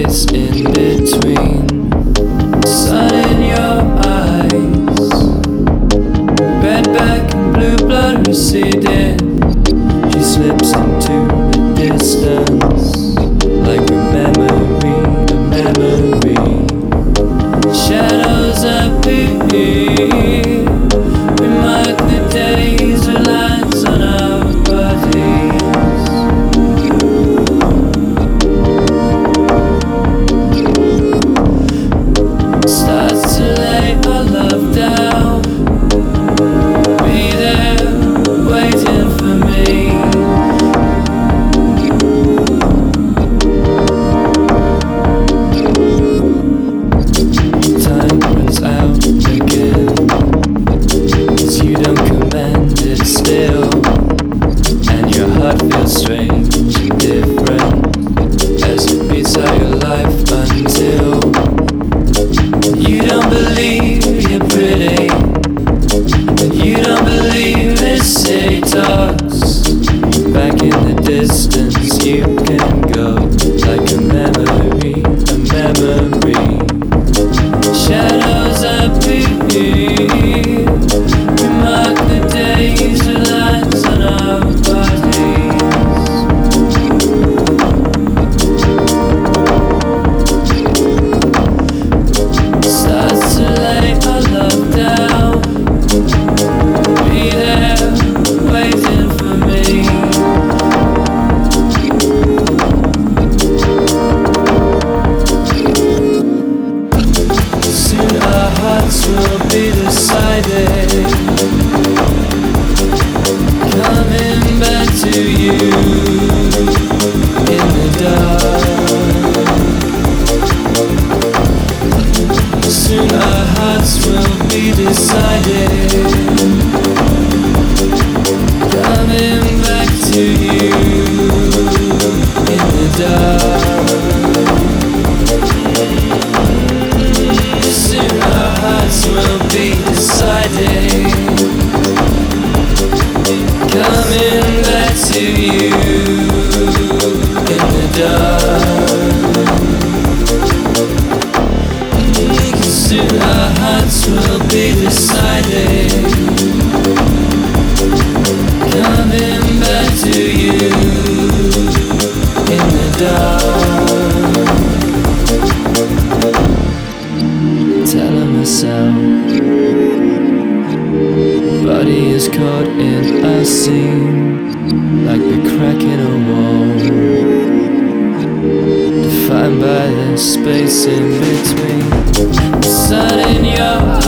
place in between. Sun in your eyes, red back and blue blood receding. She slips into the distance. hearts will be decided. soon our hearts will be decided. Coming back to you in the dark. Telling myself, body is caught in a seam, like the crack in a wall defined by the space in between. The sun in your